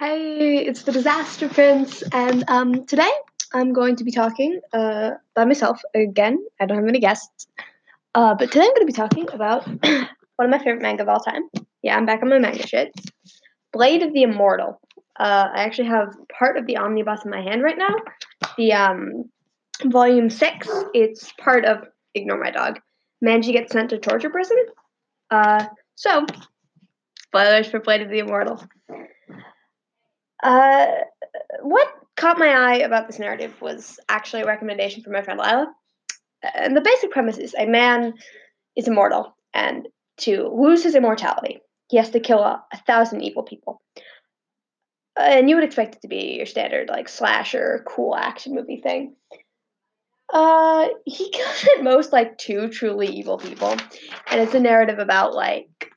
Hey, it's the Disaster Prince, and um, today I'm going to be talking uh, by myself again. I don't have any guests, uh, but today I'm going to be talking about one of my favorite manga of all time. Yeah, I'm back on my manga shit. Blade of the Immortal. Uh, I actually have part of the omnibus in my hand right now. The um, volume six. It's part of Ignore My Dog. Manji gets sent to torture prison. Uh, so, spoilers for Blade of the Immortal. Uh, what caught my eye about this narrative was actually a recommendation from my friend Lila. And the basic premise is a man is immortal, and to lose his immortality, he has to kill a, a thousand evil people. And you would expect it to be your standard, like, slasher, cool action movie thing. Uh, he kills at most like two truly evil people, and it's a narrative about like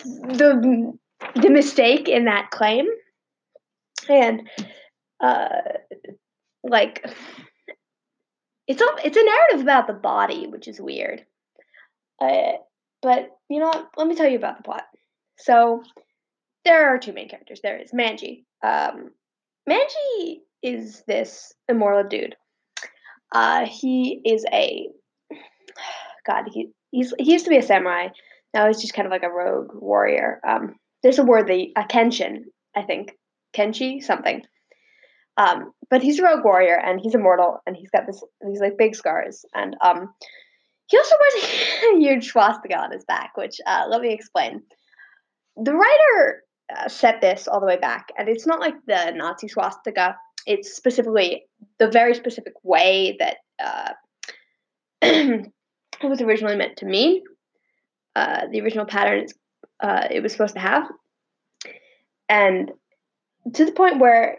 the the mistake in that claim. And uh like it's a it's a narrative about the body which is weird. Uh, but you know what? Let me tell you about the plot. So there are two main characters. There is manji. Um manji is this immortal dude. Uh he is a god he he's he used to be a samurai. Now he's just kind of like a rogue warrior. Um there's a word the a kenshin, I think. Kenshi, something. Um, but he's a rogue warrior and he's immortal and he's got this these like big scars and um he also wears a huge swastika on his back, which uh, let me explain. The writer uh, set this all the way back, and it's not like the Nazi swastika. It's specifically the very specific way that uh, it was originally meant to mean. Uh, the original pattern is uh, it was supposed to have. And to the point where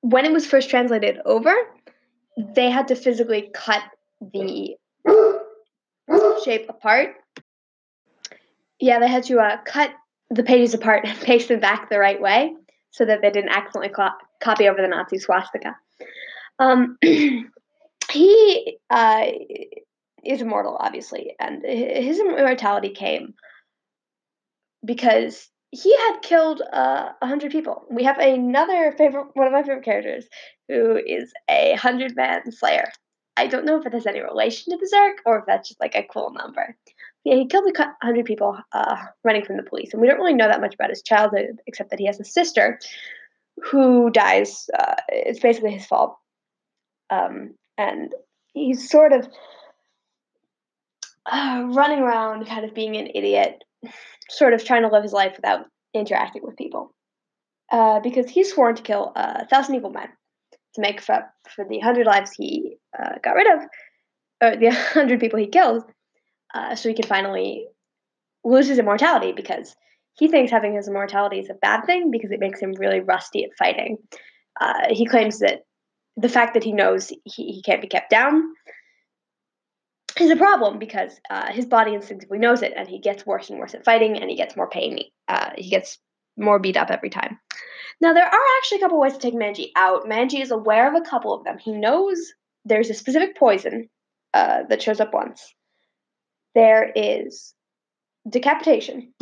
when it was first translated over, they had to physically cut the shape apart. Yeah, they had to uh, cut the pages apart and paste them back the right way so that they didn't accidentally copy over the Nazi swastika. Um, he uh, is immortal, obviously, and his immortality came because he had killed uh, a uh, hundred people. We have another favorite, one of my favorite characters, who is a hundred man slayer. I don't know if it has any relation to Berserk or if that's just like a cool number. Yeah, he killed a hundred people uh, running from the police, and we don't really know that much about his childhood except that he has a sister who dies. Uh, it's basically his fault, um, and he's sort of uh, running around, kind of being an idiot, sort of trying to live his life without interacting with people. Uh, because he's sworn to kill a thousand evil men to make up for the hundred lives he uh, got rid of, or the hundred people he killed, uh, so he can finally lose his immortality because he thinks having his immortality is a bad thing because it makes him really rusty at fighting. Uh, he claims that the fact that he knows he, he can't be kept down is a problem because uh, his body instinctively knows it, and he gets worse and worse at fighting, and he gets more pain. Uh, he gets more beat up every time. Now, there are actually a couple ways to take Manji out. Manji is aware of a couple of them. He knows there's a specific poison uh, that shows up once. There is decapitation.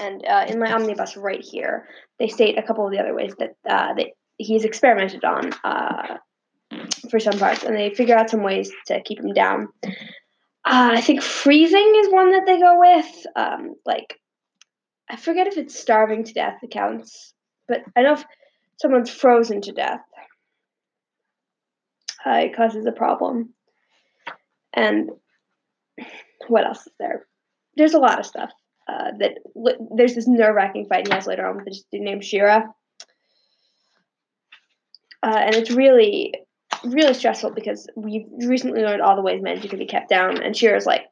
And uh, in my omnibus right here, they state a couple of the other ways that, uh, that he's experimented on uh, for some parts, and they figure out some ways to keep them down. Uh, I think freezing is one that they go with. Um, like, I forget if it's starving to death accounts, but I know if someone's frozen to death, uh, it causes a problem. And what else is there? There's a lot of stuff. Uh, that there's this nerve wracking fight he has later on with this dude named Shira. Uh, and it's really really stressful because we've recently learned all the ways Manji can be kept down, and she Shira's like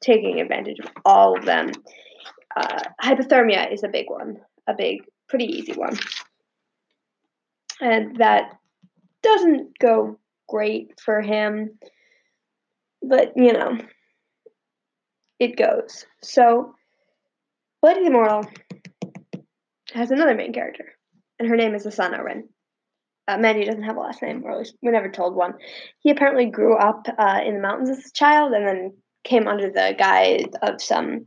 taking advantage of all of them. Uh, hypothermia is a big one, a big, pretty easy one, and that doesn't go great for him, but you know, it goes. So, Lady the Immortal has another main character, and her name is Asano Rin uh, Manji doesn't have a last name, or at least we never told one. He apparently grew up uh, in the mountains as a child and then came under the guise of some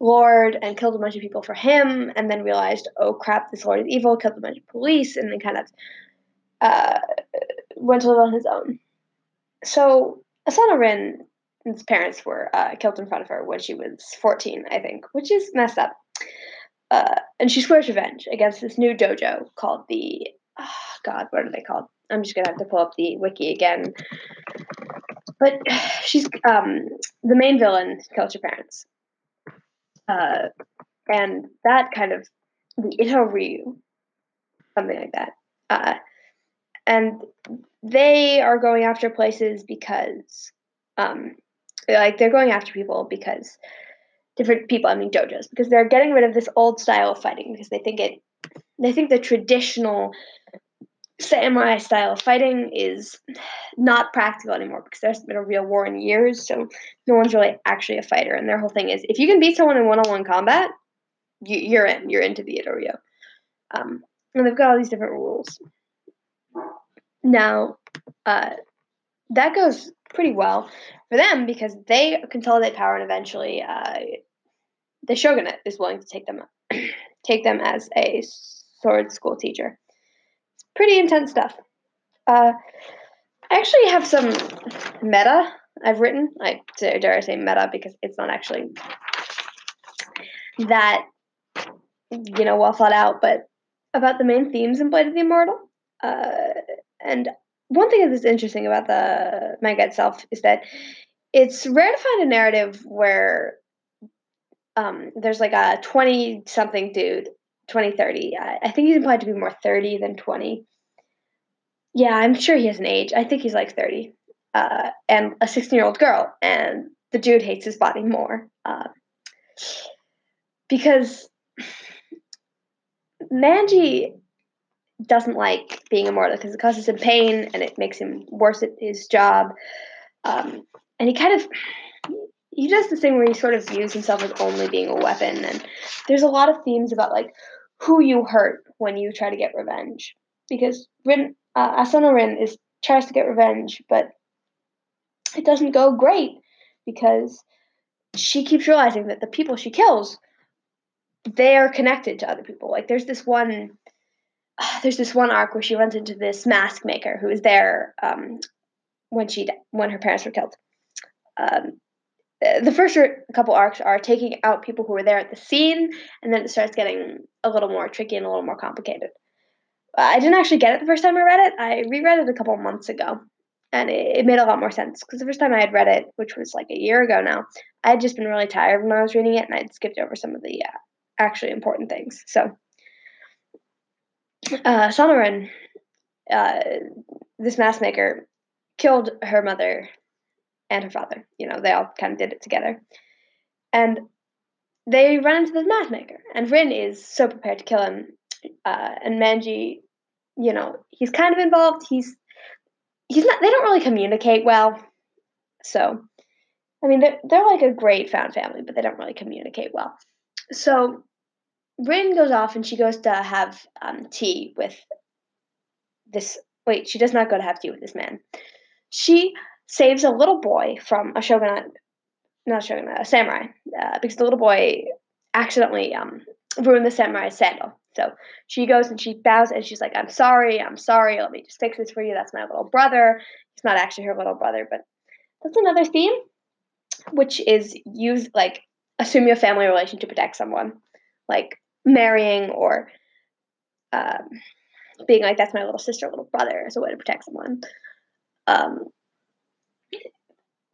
Lord and killed a bunch of people for him, and then realized, oh crap, this Lord is evil, killed a bunch of police, and then kind of uh, went to live on his own. So Asano Rin's parents were uh, killed in front of her when she was 14, I think, which is messed up. Uh, and she swears revenge against this new dojo called the oh God, what are they called? I'm just gonna have to pull up the wiki again. But she's um, the main villain kills her parents, uh, and that kind of the Itto-Ryu, something like that. Uh, and they are going after places because, um, like they're going after people because different people. I mean dojos because they're getting rid of this old style of fighting because they think it. They think the traditional samurai style fighting is not practical anymore because there's been a real war in years, so no one's really actually a fighter. And their whole thing is if you can beat someone in one on one combat, you, are in. You're into the Itto-Ryu. Um, and they've got all these different rules. Now, uh, that goes pretty well for them because they consolidate power and eventually uh, the shogunate is willing to take them take them as a sword school teacher pretty intense stuff. Uh, I actually have some meta I've written. I dare I say meta because it's not actually that you know well thought out, but about the main themes in Blade of the Immortal. Uh, and one thing that's interesting about the manga itself is that it's rare to find a narrative where um, there's like a 20 something dude 20, 30. I, I think he's implied to be more 30 than 20. Yeah, I'm sure he has an age. I think he's like 30. Uh, and a 16 year old girl. And the dude hates his body more. Uh, because Manji doesn't like being immortal because it causes him pain and it makes him worse at his job. Um, and he kind of he does this thing where he sort of views himself as only being a weapon and there's a lot of themes about like who you hurt when you try to get revenge. Because Rin, uh, Asano Rin is tries to get revenge, but it doesn't go great because she keeps realizing that the people she kills, they are connected to other people. Like there's this one, uh, there's this one arc where she runs into this mask maker who was there um, when she when her parents were killed. Um, the first couple arcs are taking out people who were there at the scene, and then it starts getting a little more tricky and a little more complicated. I didn't actually get it the first time I read it. I reread it a couple months ago, and it, it made a lot more sense because the first time I had read it, which was like a year ago now, I had just been really tired when I was reading it, and I'd skipped over some of the uh, actually important things. So, uh, Sonoran, uh, this mask maker, killed her mother and her father. You know, they all kind of did it together. And they run into the mask maker, and Rin is so prepared to kill him. Uh, and Manji, you know, he's kind of involved. He's he's not. They don't really communicate well. So, I mean, they're they're like a great found family, but they don't really communicate well. So, Rin goes off, and she goes to have um, tea with this. Wait, she does not go to have tea with this man. She saves a little boy from a shogunate, not a shogunate, a samurai, uh, because the little boy accidentally um, ruined the samurai's sandal. So she goes and she bows and she's like, I'm sorry, I'm sorry, let me just fix this for you. That's my little brother. He's not actually her little brother, but that's another theme, which is use like assume a family relation to protect someone, like marrying or um, being like, that's my little sister, little brother, as a way to protect someone. Um,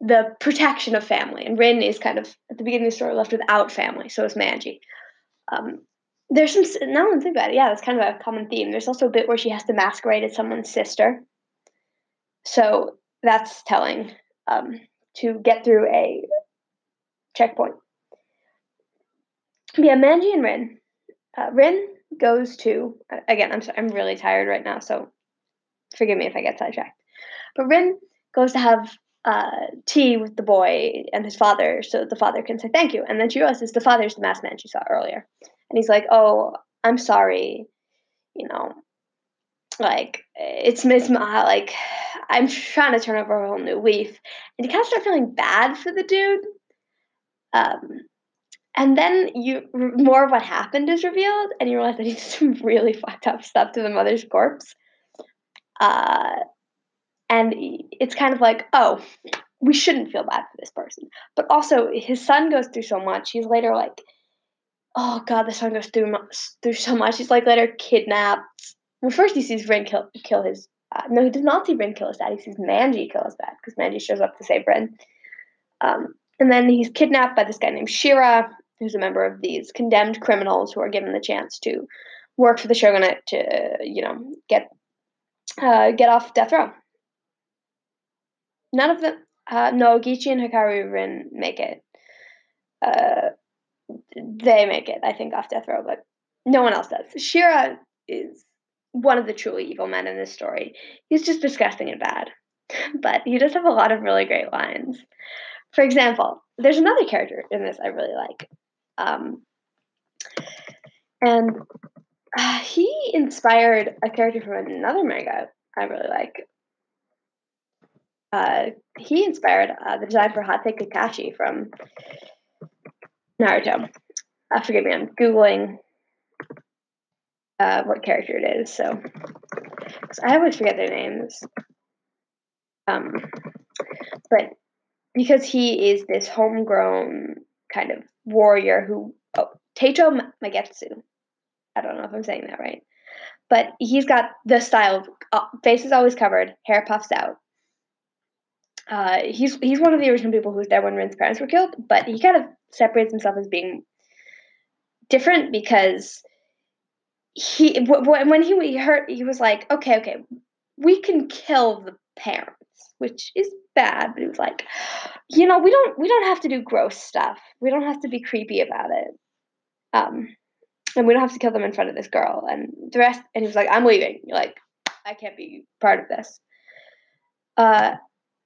the protection of family. And Rin is kind of at the beginning of the story left without family. So is Manji. Um, there's some now I'm thinking about it. Yeah, that's kind of a common theme. There's also a bit where she has to masquerade as someone's sister. So that's telling um, to get through a checkpoint. Yeah, Manji and Rin. Uh, Rin goes to again. I'm sorry, I'm really tired right now, so forgive me if I get sidetracked. But Rin goes to have uh, tea with the boy and his father so the father can say thank you. And then she realizes the father's the masked man she saw earlier. And he's like, oh, I'm sorry. You know, like, it's Miss Ma. Like, I'm trying to turn over a whole new leaf. And you kind of start feeling bad for the dude. Um, and then you more of what happened is revealed, and you realize that he did some really fucked up stuff to the mother's corpse. Uh, and it's kind of like, oh, we shouldn't feel bad for this person. But also, his son goes through so much. He's later like, oh god, the son goes through through so much. He's like later kidnapped. Well, first he sees Rin kill kill his. Uh, no, he does not see Rin kill his dad. He sees Manji kill his dad because Manji shows up to save Rin. Um, and then he's kidnapped by this guy named Shira, who's a member of these condemned criminals who are given the chance to work for the shogunate to, you know, get uh, get off death row. None of them, uh, no, Giichi and Hyakurin make it. Uh, they make it, I think, off death row, but no one else does. Shira is one of the truly evil men in this story. He's just disgusting and bad, but he does have a lot of really great lines. For example, there's another character in this I really like. Um, and uh, he inspired a character from another manga I really like. Uh, he inspired uh, the design for Hatake Kakashi from Naruto. Uh, forgive me, I'm googling uh, what character it is. So, I always forget their names. Um, but because he is this homegrown kind of warrior who oh, Taito Magatsu. I don't know if I'm saying that right, but he's got the style uh, face is always covered, hair puffs out. Uh, he's he's one of the original people who was there when Rin's parents were killed, but he kind of separates himself as being different because he when he heard he was like, okay, okay, we can kill the parents, which is bad, but he was like, you know, we don't we don't have to do gross stuff. We don't have to be creepy about it. Um, and we don't have to kill them in front of this girl and the rest. And he was like, I'm leaving. You're like, I can't be part of this. Uh,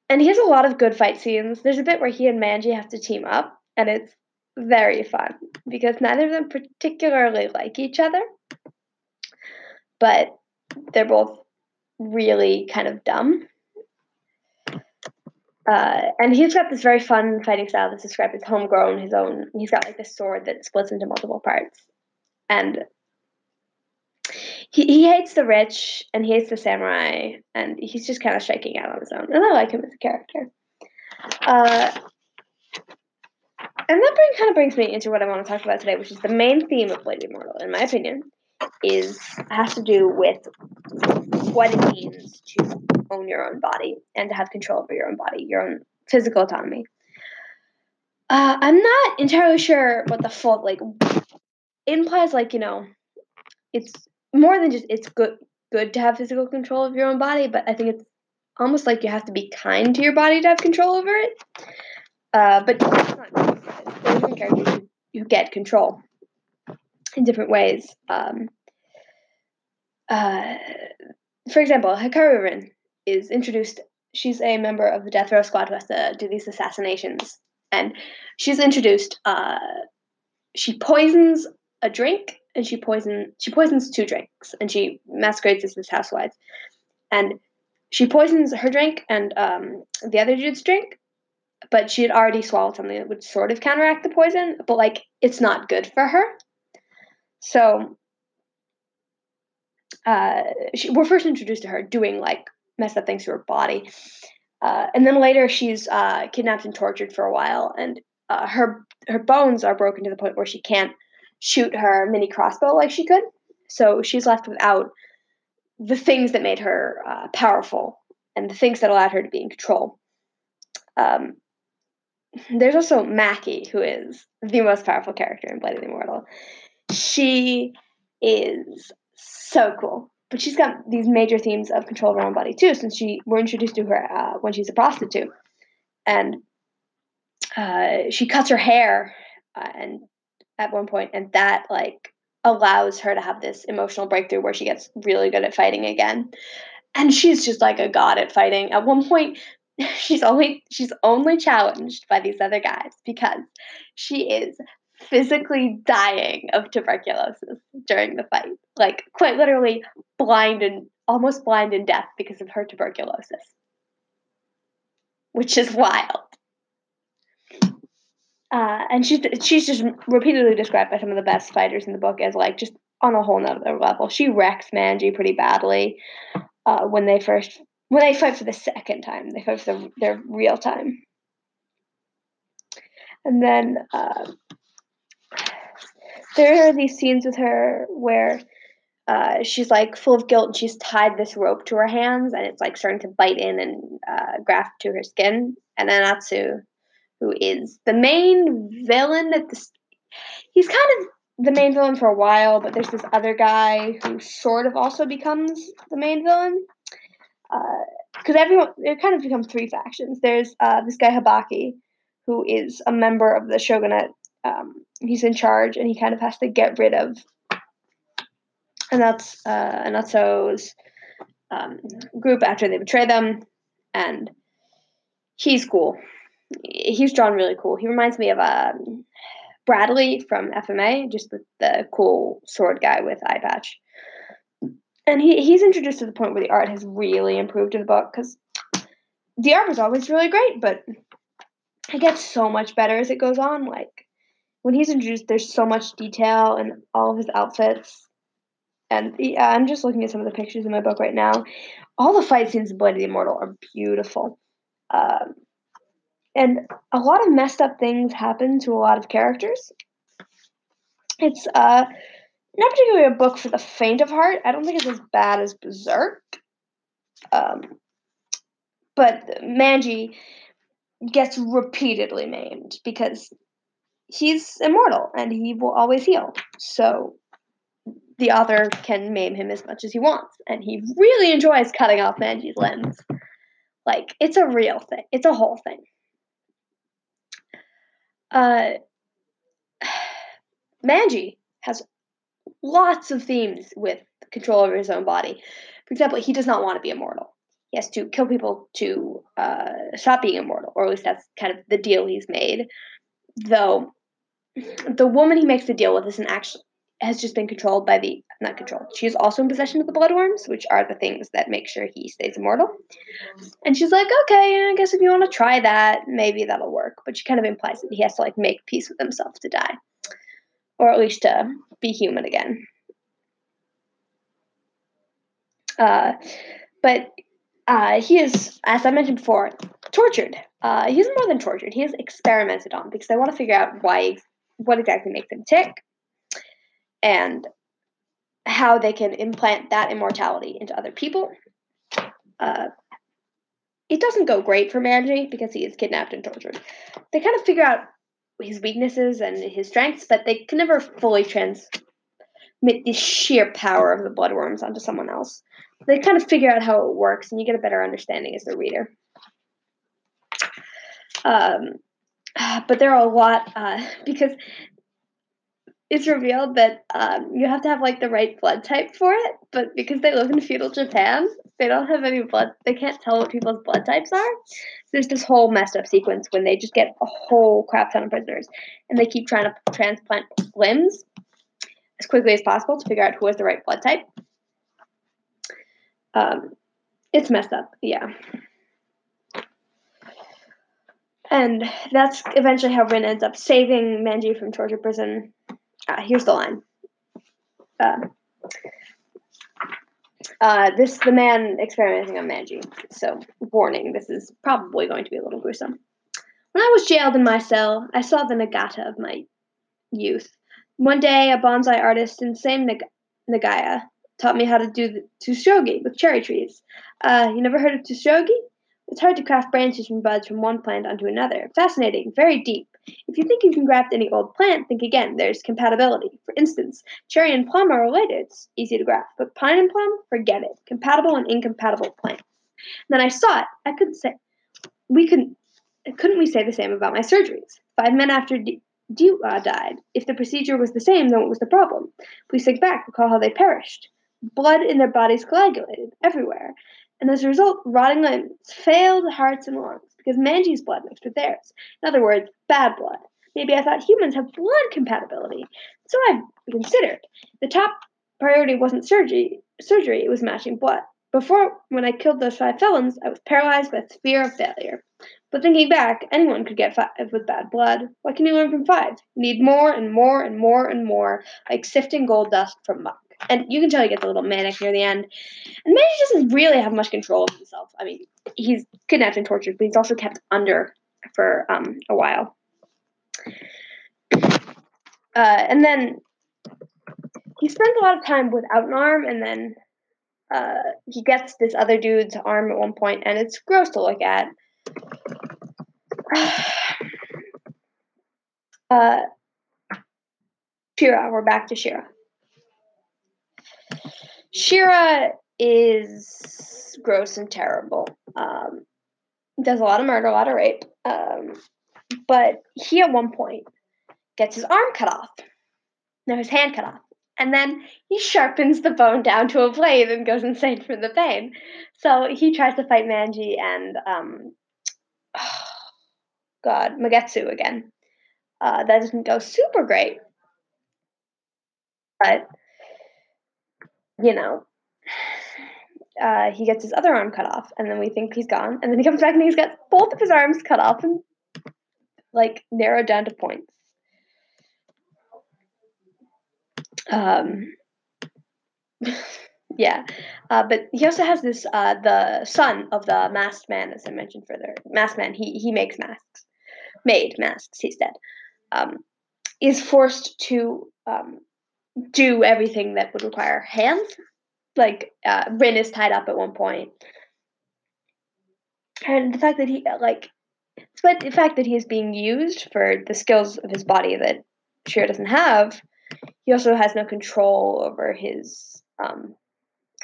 and he has a lot of good fight scenes. There's a bit where he and Manji have to team up, and it's very fun because neither of them particularly like each other, but they're both really kind of dumb. Uh, and he's got this very fun fighting style that's described as homegrown, his own. He's got like this sword that splits into multiple parts. And he, he hates the rich and he hates the samurai, and he's just kind of striking out on his own. And I like him as a character. Uh, and that bring, kind of brings me into what I want to talk about today, which is the main theme of Blade Immortal, in my opinion, is has to do with what it means to own your own body and to have control over your own body, your own physical autonomy. Uh, I'm not entirely sure what the full like implies. Like you know, it's more than just it's good good to have physical control of your own body, but I think it's almost like you have to be kind to your body to have control over it. Uh, but there's different characters who get control in different ways. Um, uh, for example, Hyakurin is introduced. She's a member of the death row squad who has to do these assassinations, and she's introduced. Uh, she poisons a drink, and she poison she poisons two drinks, and she masquerades as this housewife, and she poisons her drink and um, the other dude's drink, but she had already swallowed something that would sort of counteract the poison, but like it's not good for her. So uh, she, we're first introduced to her doing like messed up things to her body. Uh, and then later she's uh, kidnapped and tortured for a while, and uh, her her bones are broken to the point where she can't shoot her mini crossbow like she could. So she's left without the things that made her uh, powerful and the things that allowed her to be in control. Um, there's also Makie, who is the most powerful character in Blade of the Immortal. She is so cool but she's got these major themes of control of her own body too, since she we're introduced to her uh, when she's a prostitute, and uh, she cuts her hair, uh, and at one point, and that like allows her to have this emotional breakthrough where she gets really good at fighting again, and she's just like a god at fighting. At one point, she's only she's only challenged by these other guys because she is physically dying of tuberculosis during the fight. Like, quite literally blind and almost blind in death because of her tuberculosis, which is wild. Uh, and she's she's just repeatedly described by some of the best fighters in the book as like just on a whole nother level. She wrecks Manji pretty badly uh, when they first when they fight for the second time. They fight for the, their real time, and then uh, there are these scenes with her where. Uh, she's like full of guilt and she's tied this rope to her hands and it's like starting to bite in and uh, graft to her skin. And Anotsu who is the main villain at the. He's kind of the main villain for a while, but there's this other guy who sort of also becomes the main villain. Because uh, everyone, it kind of becomes three factions. There's uh, this guy Habaki, who is a member of the shogunate. Um, he's in charge, and he kind of has to get rid of. And that's uh, so's um, group after they betray them, and he's cool he's drawn really cool. He reminds me of um, Bradley from FMA, just the, the cool sword guy with eye patch. And he, he's introduced to the point where the art has really improved in the book because the art was always really great, but it gets so much better as it goes on. Like when he's introduced, there's so much detail in all of his outfits. And yeah, I'm just looking at some of the pictures in my book right now. All the fight scenes in Blade of the Immortal are beautiful. Um, and a lot of messed up things happen to a lot of characters. It's uh, not particularly a book for the faint of heart. I don't think it's as bad as Berserk. Um, but Manji gets repeatedly maimed because he's immortal and he will always heal. So the author can maim him as much as he wants, and he really enjoys cutting off Manji's limbs. Like it's a real thing. It's a whole thing uh, Manji has lots of themes with control over his own body. For example, he does not want to be immortal. He has to kill people to uh, stop being immortal, or at least that's kind of the deal he's made. Though the woman he makes the deal with isn't actually has just been controlled by the not controlled. She is also in possession of the bloodworms, which are the things that make sure he stays immortal. And she's like, okay, I guess if you want to try that, maybe that'll work. But she kind of implies that he has to like make peace with himself to die, or at least to be human again. Uh, but uh, he is, as I mentioned before, tortured. Uh, he's more than tortured. He is experimented on because they want to figure out why, what exactly makes him tick and how they can implant that immortality into other people. Uh, it doesn't go great for Manji because he is kidnapped and tortured. They kind of figure out his weaknesses and his strengths, but they can never fully transmit the sheer power of the bloodworms onto someone else. They kind of figure out how it works, and you get a better understanding as the reader. Um, but there are a lot uh, because it's revealed that um, you have to have like the right blood type for it, but because they live in feudal Japan, they don't have any blood. They can't tell what people's blood types are. So there's this whole messed up sequence when they just get a whole crap ton of prisoners, and they keep trying to transplant limbs as quickly as possible to figure out who has the right blood type. Um, it's messed up, yeah. And that's eventually how Rin ends up saving Manji from torture prison uh, here's the line. Uh, uh, this the man experimenting on Manji. So, warning, this is probably going to be a little gruesome. When I was jailed in my cell, I saw the Nagaya of my youth. One day, a bonsai artist in the same Nag- Nagaya taught me how to do the tsuchogi with cherry trees. Uh, you never heard of tsuchogi? It's hard to craft branches from buds from one plant onto another. Fascinating, very deep. If you think you can graft any old plant, think again. There's compatibility. For instance, cherry and plum are related. It's easy to graft. But pine and plum, forget it. Compatible and incompatible plants. then I saw it. I couldn't say. We couldn't. Couldn't we say the same about my surgeries? Five men after D- died. If the procedure was the same, then what was the problem? Please think back. Recall how they perished. Blood in their bodies coagulated everywhere and as a result, rotting limbs, failed hearts and lungs, because Manji's blood mixed with theirs. In other words, bad blood. Maybe I thought humans have blood compatibility. So I considered. The top priority wasn't surgery, surgery, it was matching blood. Before, when I killed those five felons, I was paralyzed with fear of failure. But thinking back, anyone could get five with bad blood. What can you learn from five? You need more and more and more and more, like sifting gold dust from muck. And you can tell he gets a little manic near the end. And Manji doesn't really have much control of himself. I mean, he's kidnapped and tortured, but he's also kept under for um, a while. Uh, and then he spends a lot of time without an arm, and then uh, he gets this other dude's arm at one point, and it's gross to look at. uh, Shira, we're back to Shira. Shira is gross and terrible. Um, does a lot of murder, a lot of rape. Um, but he at one point gets his arm cut off. No, his hand cut off. And then he sharpens the bone down to a blade and goes insane from the pain. So he tries to fight Manji and um, oh, God, Magatsu again. Uh, that doesn't go super great. But you know, uh, he gets his other arm cut off, and then we think he's gone, and then he comes back and he's got both of his arms cut off and like narrowed down to points. Um, yeah, uh, but he also has this uh, the son of the masked man, as I mentioned further. Masked man, he he makes masks, made masks. He's dead. Um, is forced to um, do everything that would require hands. Like uh, Rin is tied up at one point, and the fact that he like, despite the fact that he is being used for the skills of his body that Shira doesn't have, he also has no control over his um,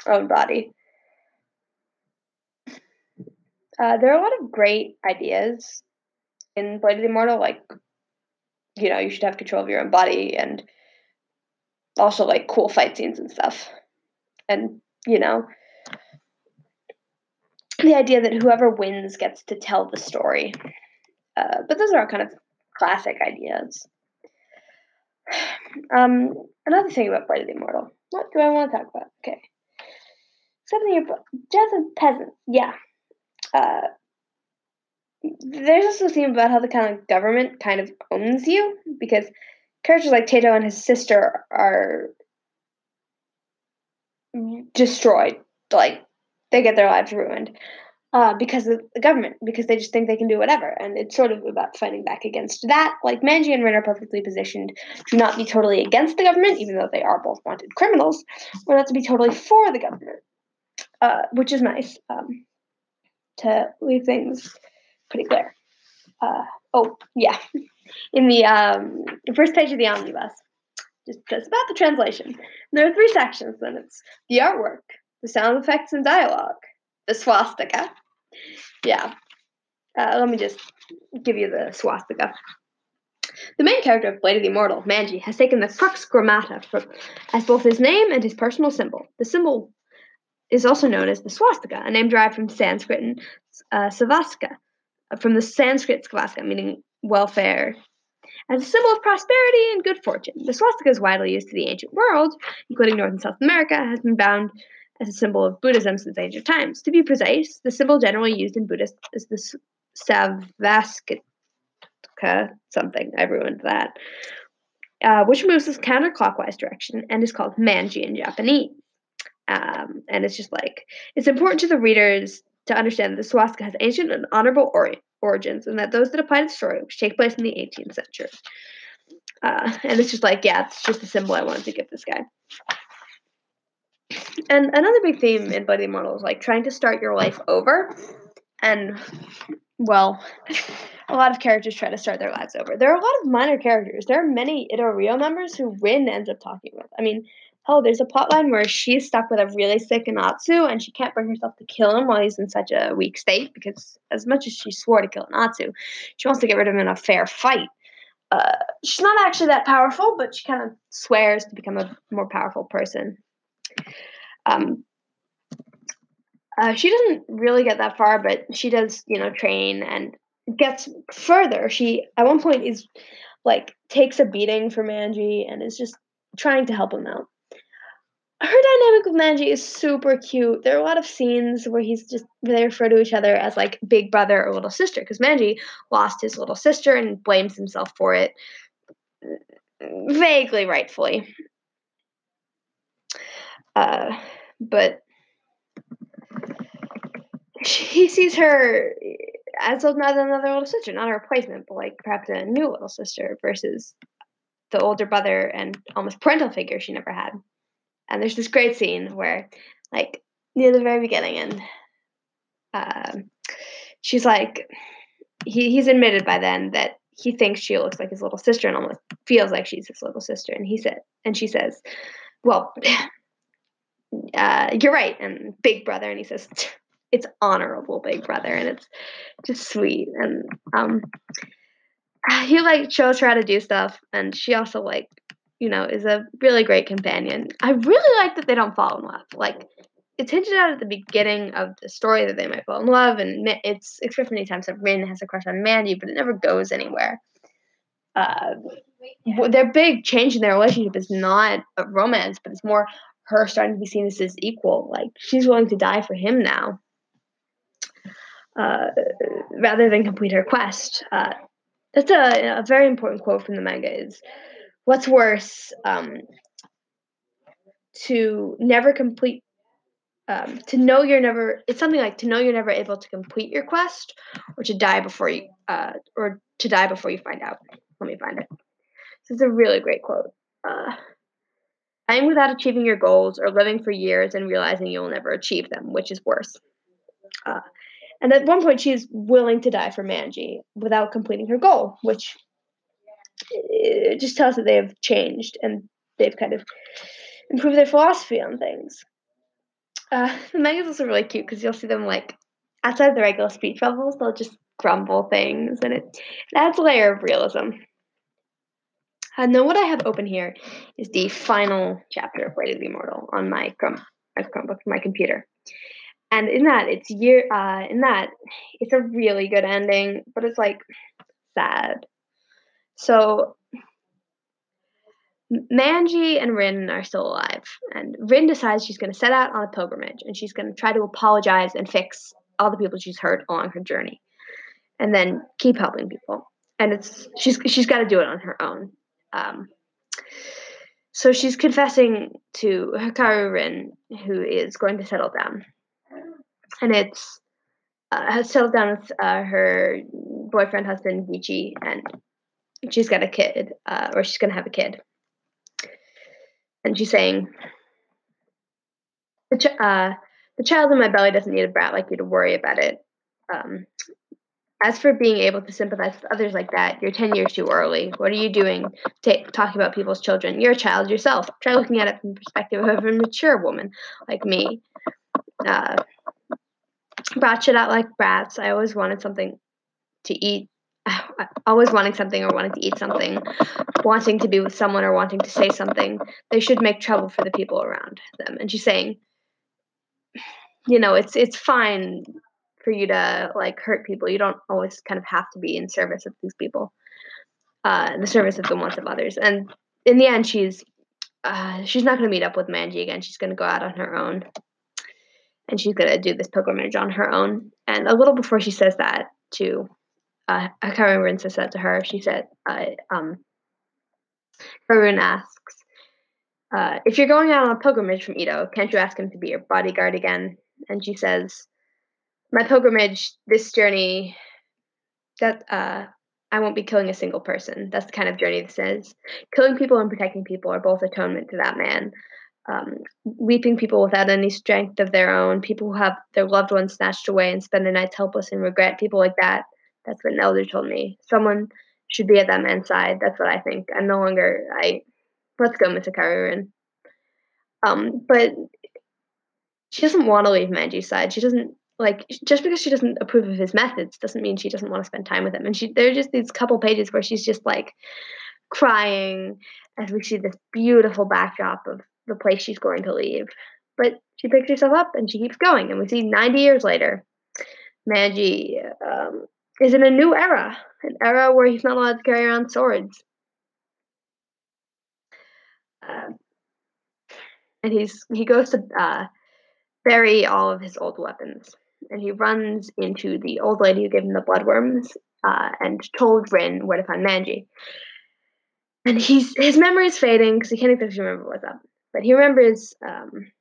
own body. Uh, there are a lot of great ideas in Blade of the Immortal, like you know, you should have control of your own body and also like cool fight scenes and stuff. And, you know, the idea that whoever wins gets to tell the story. Uh, but those are all kind of classic ideas. Um, another thing about Blade of the Immortal. What do I want to talk about? Okay. Something about Death of Peasants. Yeah. Uh, there's also a theme about how the kind of government kind of owns you because characters like Tato and his sister are destroyed. Like they get their lives ruined uh, because of the government, because they just think they can do whatever. And it's sort of about fighting back against that. Like Manji and Rin are perfectly positioned to not be totally against the government, even though they are both wanted criminals, or not to be totally for the government, uh, which is nice um, to leave things pretty clear. Uh, oh, yeah. In the um, first page of the omnibus, just, just about the translation. And there are three sections, and it's the artwork, the sound effects and dialogue, the swastika. Yeah. Uh, let me just give you the swastika. The main character of Blade of the Immortal, Manji, has taken the crux gammata as both his name and his personal symbol. The symbol is also known as the swastika, a name derived from Sanskrit and uh, sauvastika, from the Sanskrit svastika, meaning welfare, as a symbol of prosperity and good fortune. The swastika is widely used to the ancient world, including North and South America, has been bound as a symbol of Buddhism since ancient times. To be precise, the symbol generally used in Buddhist is the sauvastika something. I ruined that. Uh, which moves this counterclockwise direction and is called manji in Japanese. Um, and it's just like it's important to the readers to understand that the swastika has ancient and honorable ori- origins, and that those that apply to the story, which take place in the 18th century. Uh, and it's just like, yeah, it's just a symbol I wanted to give this guy. And another big theme in Blade Immortal is like trying to start your life over. And, well, a lot of characters try to start their lives over. There are a lot of minor characters. There are many Itto-Ryu members who Rin ends up talking with. I mean, oh, there's a plotline where she's stuck with a really sick Anotsu and she can't bring herself to kill him while he's in such a weak state because, as much as she swore to kill Anotsu, she wants to get rid of him in a fair fight. Uh, she's not actually that powerful, but she kind of swears to become a more powerful person. Um, uh, she doesn't really get that far, but she does, you know, train and gets further. She, at one point, is like takes a beating from Manji and is just trying to help him out her dynamic with Manji is super cute. There are a lot of scenes where he's just they refer to each other as like big brother or little sister because Manji lost his little sister and blames himself for it, vaguely rightfully. Uh, but he sees her as not another little sister, not a replacement, but like perhaps a new little sister versus the older brother and almost parental figure she never had. And there's this great scene where, like, near the very beginning, and uh, she's like, he, he's admitted by then that he thinks she looks like his little sister and almost feels like she's his little sister. And he said, and she says, well, uh, you're right. And big brother. And he says, it's honorable big brother. And it's just sweet. And, um, he like shows her how to do stuff. And she also like you know, is a really great companion. I really like that they don't fall in love. Like, it's hinted at at the beginning of the story that they might fall in love, and it's expressed many times that Rin has a crush on Mandy, but it never goes anywhere. Uh, their big change in their relationship is not a romance, but it's more her starting to be seen as his equal. Like, she's willing to die for him now. Uh, rather than complete her quest. Uh, that's a, a very important quote from the manga is what's worse um, to never complete um, to know you're never it's something like to know you're never able to complete your quest or to die before you uh, or to die before you find out. Let me find it. This is a really great quote. Uh, dying without achieving your goals or living for years and realizing you'll never achieve them which is worse. Uh, and at one point she's willing to die for manji without completing her goal which it just tells that they have changed and they've kind of improved their philosophy on things. Uh, the is also really cute because you'll see them like outside the regular speech bubbles, they'll just grumble things, and it, it adds a layer of realism. And uh, then what I have open here is the final chapter of Blade of the Immortal on my Chrome, my Chromebook, my computer. And in that, it's year. Uh, in that, it's a really good ending, but it's like sad so Manji and Rin are still alive, and Rin decides she's going to set out on a pilgrimage and she's going to try to apologize and fix all the people she's hurt along her journey, and then keep helping people. And it's she's she's got to do it on her own. Um, so she's confessing to Hyakurin, who is going to settle down, and it's uh, has settled down with uh, her boyfriend, husband Giichi, and she's got a kid, uh, or she's going to have a kid. And she's saying, the, ch- uh, the child in my belly doesn't need a brat like you to worry about it. Um, as for being able to sympathize with others like that, you're 10 years too early. What are you doing t- talking about people's children? You're a child yourself. Try looking at it from the perspective of a mature woman like me. Uh, brat shit out like brats. I always wanted something to eat always wanting something or wanting to eat something, wanting to be with someone or wanting to say something, they should make trouble for the people around them. And she's saying, you know, it's it's fine for you to like hurt people. You don't always kind of have to be in service of these people, uh, the service of the wants of others. And in the end, she's uh, she's not going to meet up with Manji again. She's going to go out on her own, and she's going to do this pilgrimage on her own. And a little before she says that to uh, Karen Rin says that to her. She said, uh, um, Karun asks, uh, if you're going out on a pilgrimage from Ito, can't you ask him to be your bodyguard again? And she says, my pilgrimage, this journey, that uh, I won't be killing a single person. That's the kind of journey this is. Killing people and protecting people are both atonement to that man. Um, weeping people without any strength of their own, people who have their loved ones snatched away and spend their nights helpless and regret, people like that that's what an elder told me. Someone should be at that man's side. That's what I think. I'm no longer I let's go, Mr. Akarurin. Um, but she doesn't want to leave Manji's side. She doesn't like just because she doesn't approve of his methods doesn't mean she doesn't want to spend time with him. And she there are just these couple pages where she's just like crying as we see this beautiful backdrop of the place she's going to leave. But she picks herself up and she keeps going. And we see 90 years later, Manji um, is in a new era, an era where he's not allowed to carry around swords. Uh, and he's he goes to uh, bury all of his old weapons, and he runs into the old lady who gave him the bloodworms uh, and told Rin where to find Manji. And he's his memory is fading because he can't exactly remember what's up, but he remembers um,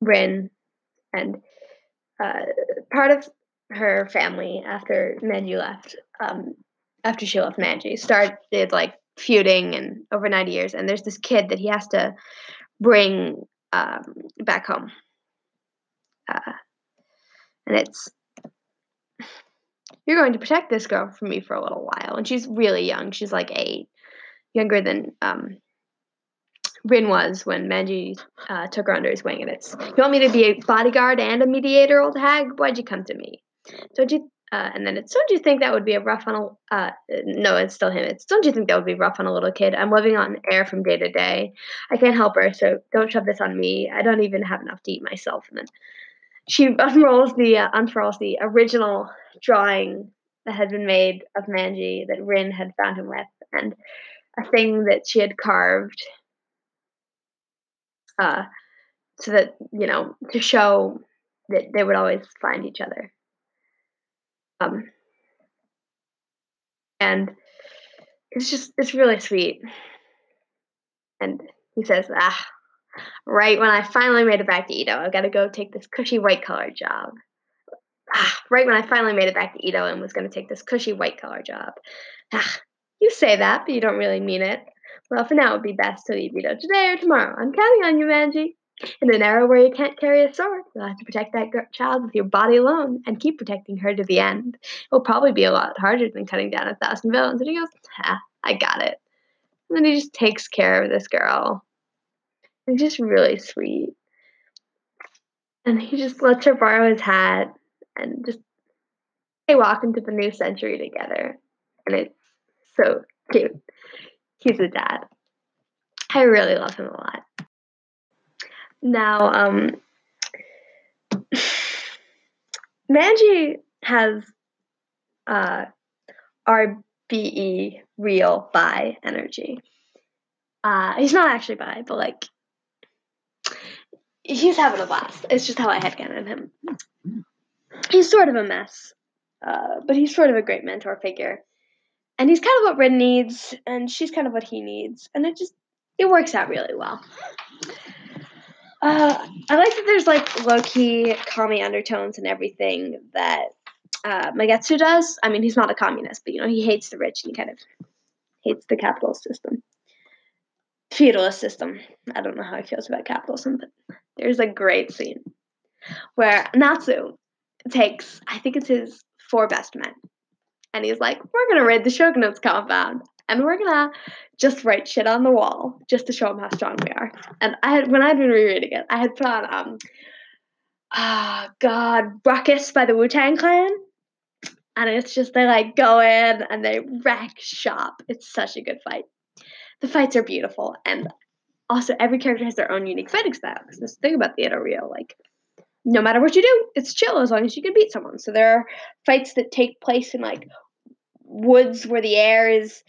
Rin and uh, part of her family after Manji left. Um, after she left Manji, started like feuding and over 90 years and there's this kid that he has to bring um, back home. Uh, and it's you're going to protect this girl from me for a little while. And she's really young. She's like eight younger than um, Rin was when Manji uh, took her under his wing. And it's you want me to be a bodyguard and a mediator old hag? Why'd you come to me don't you uh, and then it's, don't you think that would be a rough on a, uh, no, it's still him. It's, don't you think that would be rough on a little kid? I'm living on air from day to day. I can't help her, so don't shove this on me. I don't even have enough to eat myself. And then she unrolls the, uh, unfurls the original drawing that had been made of Manji that Rin had found him with, and a thing that she had carved, uh, so that, you know, to show that they would always find each other. Um, and it's just it's really sweet. And he says, ah, right when I finally made it back to Edo, I've got to go take this cushy white collar job. Ah, right when I finally made it back to Edo and was going to take this cushy white collar job. Ah, you say that, but you don't really mean it. Well, for now, it would be best to leave Edo today or tomorrow. I'm counting on you, Manji. In an era where you can't carry a sword, you'll have to protect that child with your body alone and keep protecting her to the end. It'll probably be a lot harder than cutting down a thousand villains. And he goes, ah, I got it. And then he just takes care of this girl. It's just really sweet. And he just lets her borrow his hat and just they walk into the new century together. And it's so cute. He's a dad. I really love him a lot. Now, um, Manji has uh, RBE, real bi energy. Uh, he's not actually bi, but like, he's having a blast. It's just how I headcanon him. He's sort of a mess, uh, but he's sort of a great mentor figure. And he's kind of what Rin needs, and she's kind of what he needs. And it just, it works out really well. Uh, I like that there's like low key commie undertones and everything that uh, Magatsu does. I mean, he's not a communist, but you know, he hates the rich and he kind of hates the capitalist system, feudalist system. I don't know how he feels about capitalism, but there's a great scene where Anotsu takes, I think it's his four best men, and he's like, "We're gonna raid the shogunate's compound." and we're gonna just write shit on the wall just to show them how strong we are. And I had when I'd been rereading it, I had put on um ah oh God, Ruckus by the Wu Tang Clan. And it's just they like go in and they wreck shop. It's such a good fight. The fights are beautiful and also every character has their own unique fighting style. Because this thing about the Itto-Ryu, like no matter what you do, it's chill as long as you can beat someone. So there are fights that take place in like woods where the air is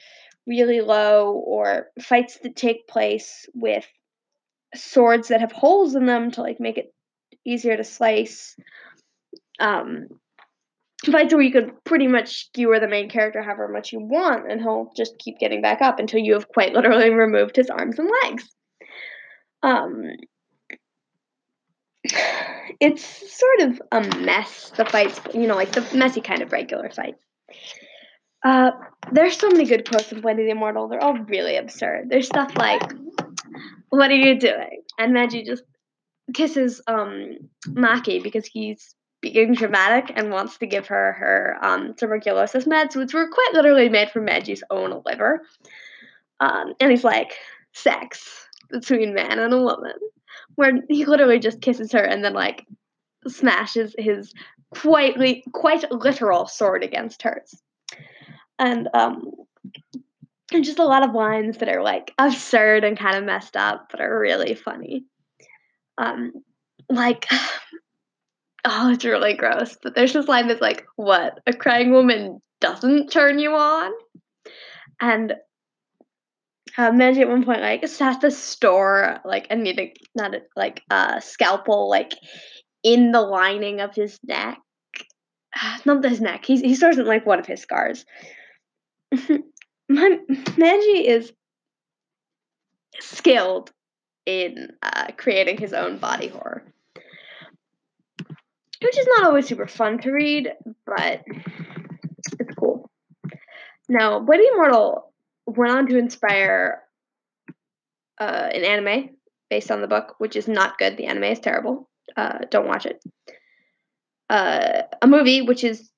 really low or fights that take place with swords that have holes in them to like make it easier to slice um fights where you could pretty much skewer the main character however much you want and he'll just keep getting back up until you have quite literally removed his arms and legs um it's sort of a mess the fights you know like the messy kind of regular fights uh, there's so many good quotes of Wendy the Immortal. They're all really absurd. There's stuff like, "What are you doing?" and Manji just kisses um Makie because he's being dramatic and wants to give her her um, tuberculosis meds, which were quite literally made from Manji's own liver. Um, and he's like, "Sex between man and a woman," where he literally just kisses her and then like smashes his quite li- quite literal sword against hers. And um and just a lot of lines that are like absurd and kind of messed up but are really funny. Um like oh it's really gross but there's this line that's like what? A crying woman doesn't turn you on? And Manji at one point like is at the store like and need not a, like a scalpel like in the lining of his neck. Not his neck. He he stores in like one of his scars. My Manji is skilled in uh, creating his own body horror, which is not always super fun to read, but it's cool. Now, Blade Immortal went on to inspire uh, an anime based on the book, which is not good. The anime is terrible. Uh, don't watch it. Uh, a movie which is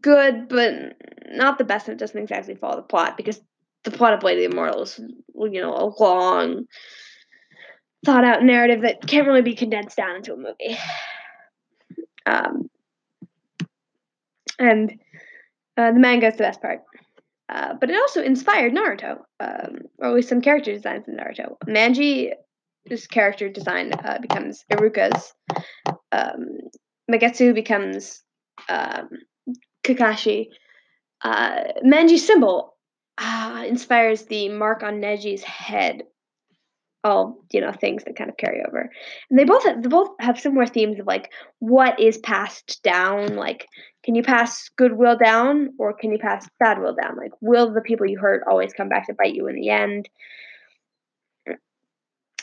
good, but not the best, and it doesn't exactly follow the plot because the plot of Blade of the Immortal is, you know, a long, thought out narrative that can't really be condensed down into a movie. Um, and uh, the manga is the best part. Uh, but it also inspired Naruto, um, or at least some character designs in Naruto. Manji's character design uh, becomes Iruka's. Um, Magatsu becomes um, Kakashi. Uh, Manji's symbol uh, inspires the mark on Neji's head. All you know, things that kind of carry over, and they both have, they both have similar themes of like what is passed down. Like, can you pass goodwill down, or can you pass bad will down? Like, will the people you hurt always come back to bite you in the end?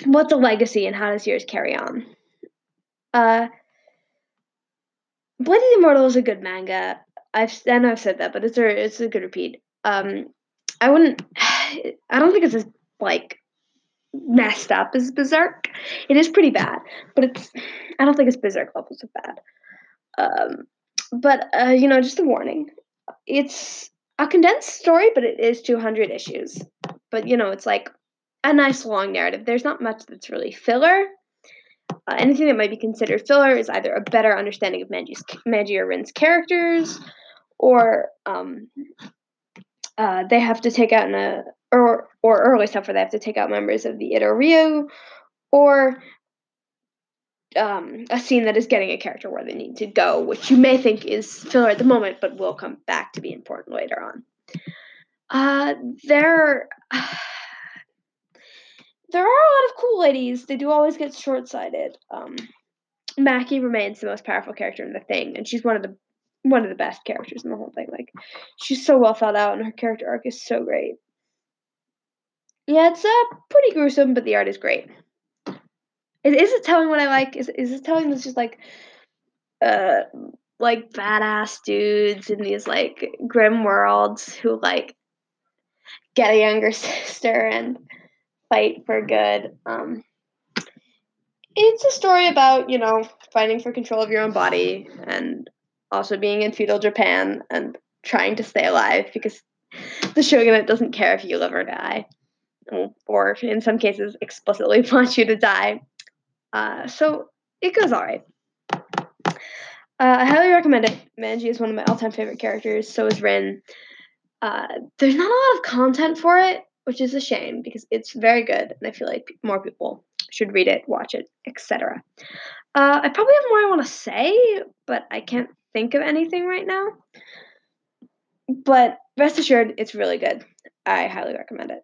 What's a legacy, and how does yours carry on? Uh, the Immortal is a good manga. I've know I've said that, but it's a it's a good repeat. Um, I wouldn't. I don't think it's as like messed up as Berserk. It is pretty bad, but it's. I don't think it's Berserk levels of bad. Um, but uh, you know, just a warning. It's a condensed story, but it is 200 issues. But you know, it's like a nice long narrative. There's not much that's really filler. Uh, anything that might be considered filler is either a better understanding of Manji's, Manji or Rin's characters, or um, uh, they have to take out in a or or early stuff where they have to take out members of the Ryu, or um, a scene that is getting a character where they need to go, which you may think is filler at the moment, but will come back to be important later on. Uh, there, there are a lot of cool ladies. They do always get short sighted. Um, Makie remains the most powerful character in the thing, and she's one of the one of the best characters in the whole thing. Like, she's so well thought out, and her character arc is so great. Yeah, it's uh, pretty gruesome, but the art is great. Is, is it telling what I like? Is is it telling this just like, uh, like badass dudes in these like grim worlds who like get a younger sister and fight for good? Um, it's a story about you know fighting for control of your own body and also being in feudal Japan and trying to stay alive because the shogunate doesn't care if you live or die, or in some cases explicitly wants you to die. Uh, so it goes all right. Uh, I highly recommend it. Manji is one of my all-time favorite characters. So is Rin. Uh, there's not a lot of content for it, which is a shame because it's very good, and I feel like more people should read it, watch it, etc. Uh, I probably have more I want to say, but I can't think of anything right now. But rest assured, it's really good. I highly recommend it.